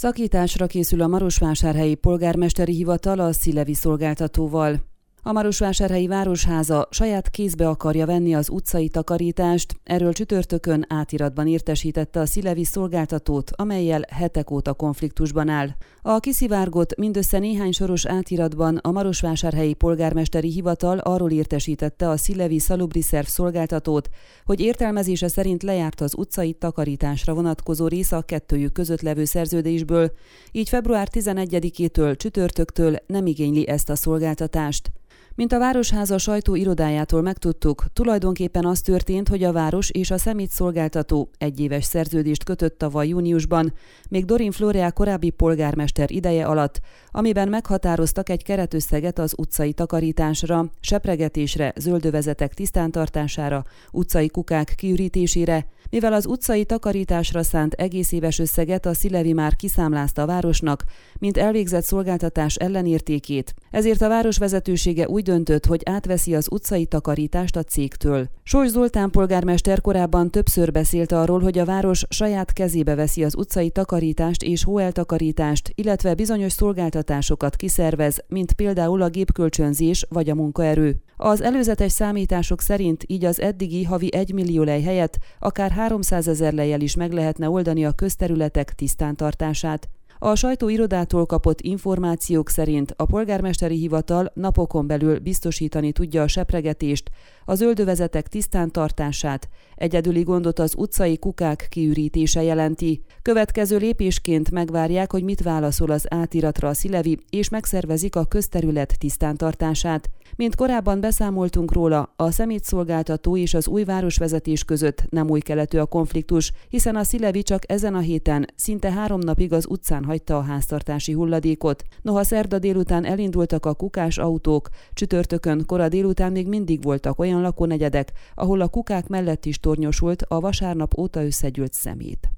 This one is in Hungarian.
Szakításra készül a Marosvásárhelyi Polgármesteri Hivatal a Szilevi szolgáltatóval. A Marosvásárhelyi Városháza saját kézbe akarja venni az utcai takarítást, erről csütörtökön átiratban értesítette a Szilevi szolgáltatót, amelyel hetek óta konfliktusban áll. A kiszivárgott mindössze néhány soros átiratban a Marosvásárhelyi Polgármesteri Hivatal arról értesítette a Szilevi Salubriszerv szolgáltatót, hogy értelmezése szerint lejárt az utcai takarításra vonatkozó része a kettőjük között levő szerződésből, így február 11-től csütörtöktől nem igényli ezt a szolgáltatást. Mint a Városháza sajtó irodájától megtudtuk, tulajdonképpen az történt, hogy a város és a szemét szolgáltató egyéves szerződést kötött tavaly júniusban, még Dorin Flóreá korábbi polgármester ideje alatt, amiben meghatároztak egy keretösszeget az utcai takarításra, sepregetésre, zöldövezetek tisztántartására, utcai kukák kiürítésére, mivel az utcai takarításra szánt egész éves összeget a Szilevi már kiszámlázta a városnak, mint elvégzett szolgáltatás ellenértékét, ezért a város vezetősége úgy döntött, hogy átveszi az utcai takarítást a cégtől. Sors Zoltán polgármester korábban többször beszélt arról, hogy a város saját kezébe veszi az utcai takarítást és hóeltakarítást, illetve bizonyos szolgáltatásokat kiszervez, mint például a gépkölcsönzés vagy a munkaerő. Az előzetes számítások szerint így az eddigi havi 1 millió lej helyett akár 300 ezer lejjel is meg lehetne oldani a közterületek tisztántartását. A sajtóirodától kapott információk szerint a polgármesteri hivatal napokon belül biztosítani tudja a sepregetést, a zöldövezetek tisztán tartását, egyedüli gondot az utcai kukák kiürítése jelenti. Következő lépésként megvárják, hogy mit válaszol az átiratra a Szilevi, és megszervezik a közterület tisztántartását. Mint korábban beszámoltunk róla, a szemétszolgáltató és az új városvezetés között nem új keletű a konfliktus, hiszen a Szilevi csak ezen a héten szinte három napig az utcán hagyta a háztartási hulladékot. Noha szerda délután elindultak a kukás autók, csütörtökön kora délután még mindig voltak olyan lakónegyedek, ahol a kukák mellett is tornyosult a vasárnap óta összegyűlt szemét.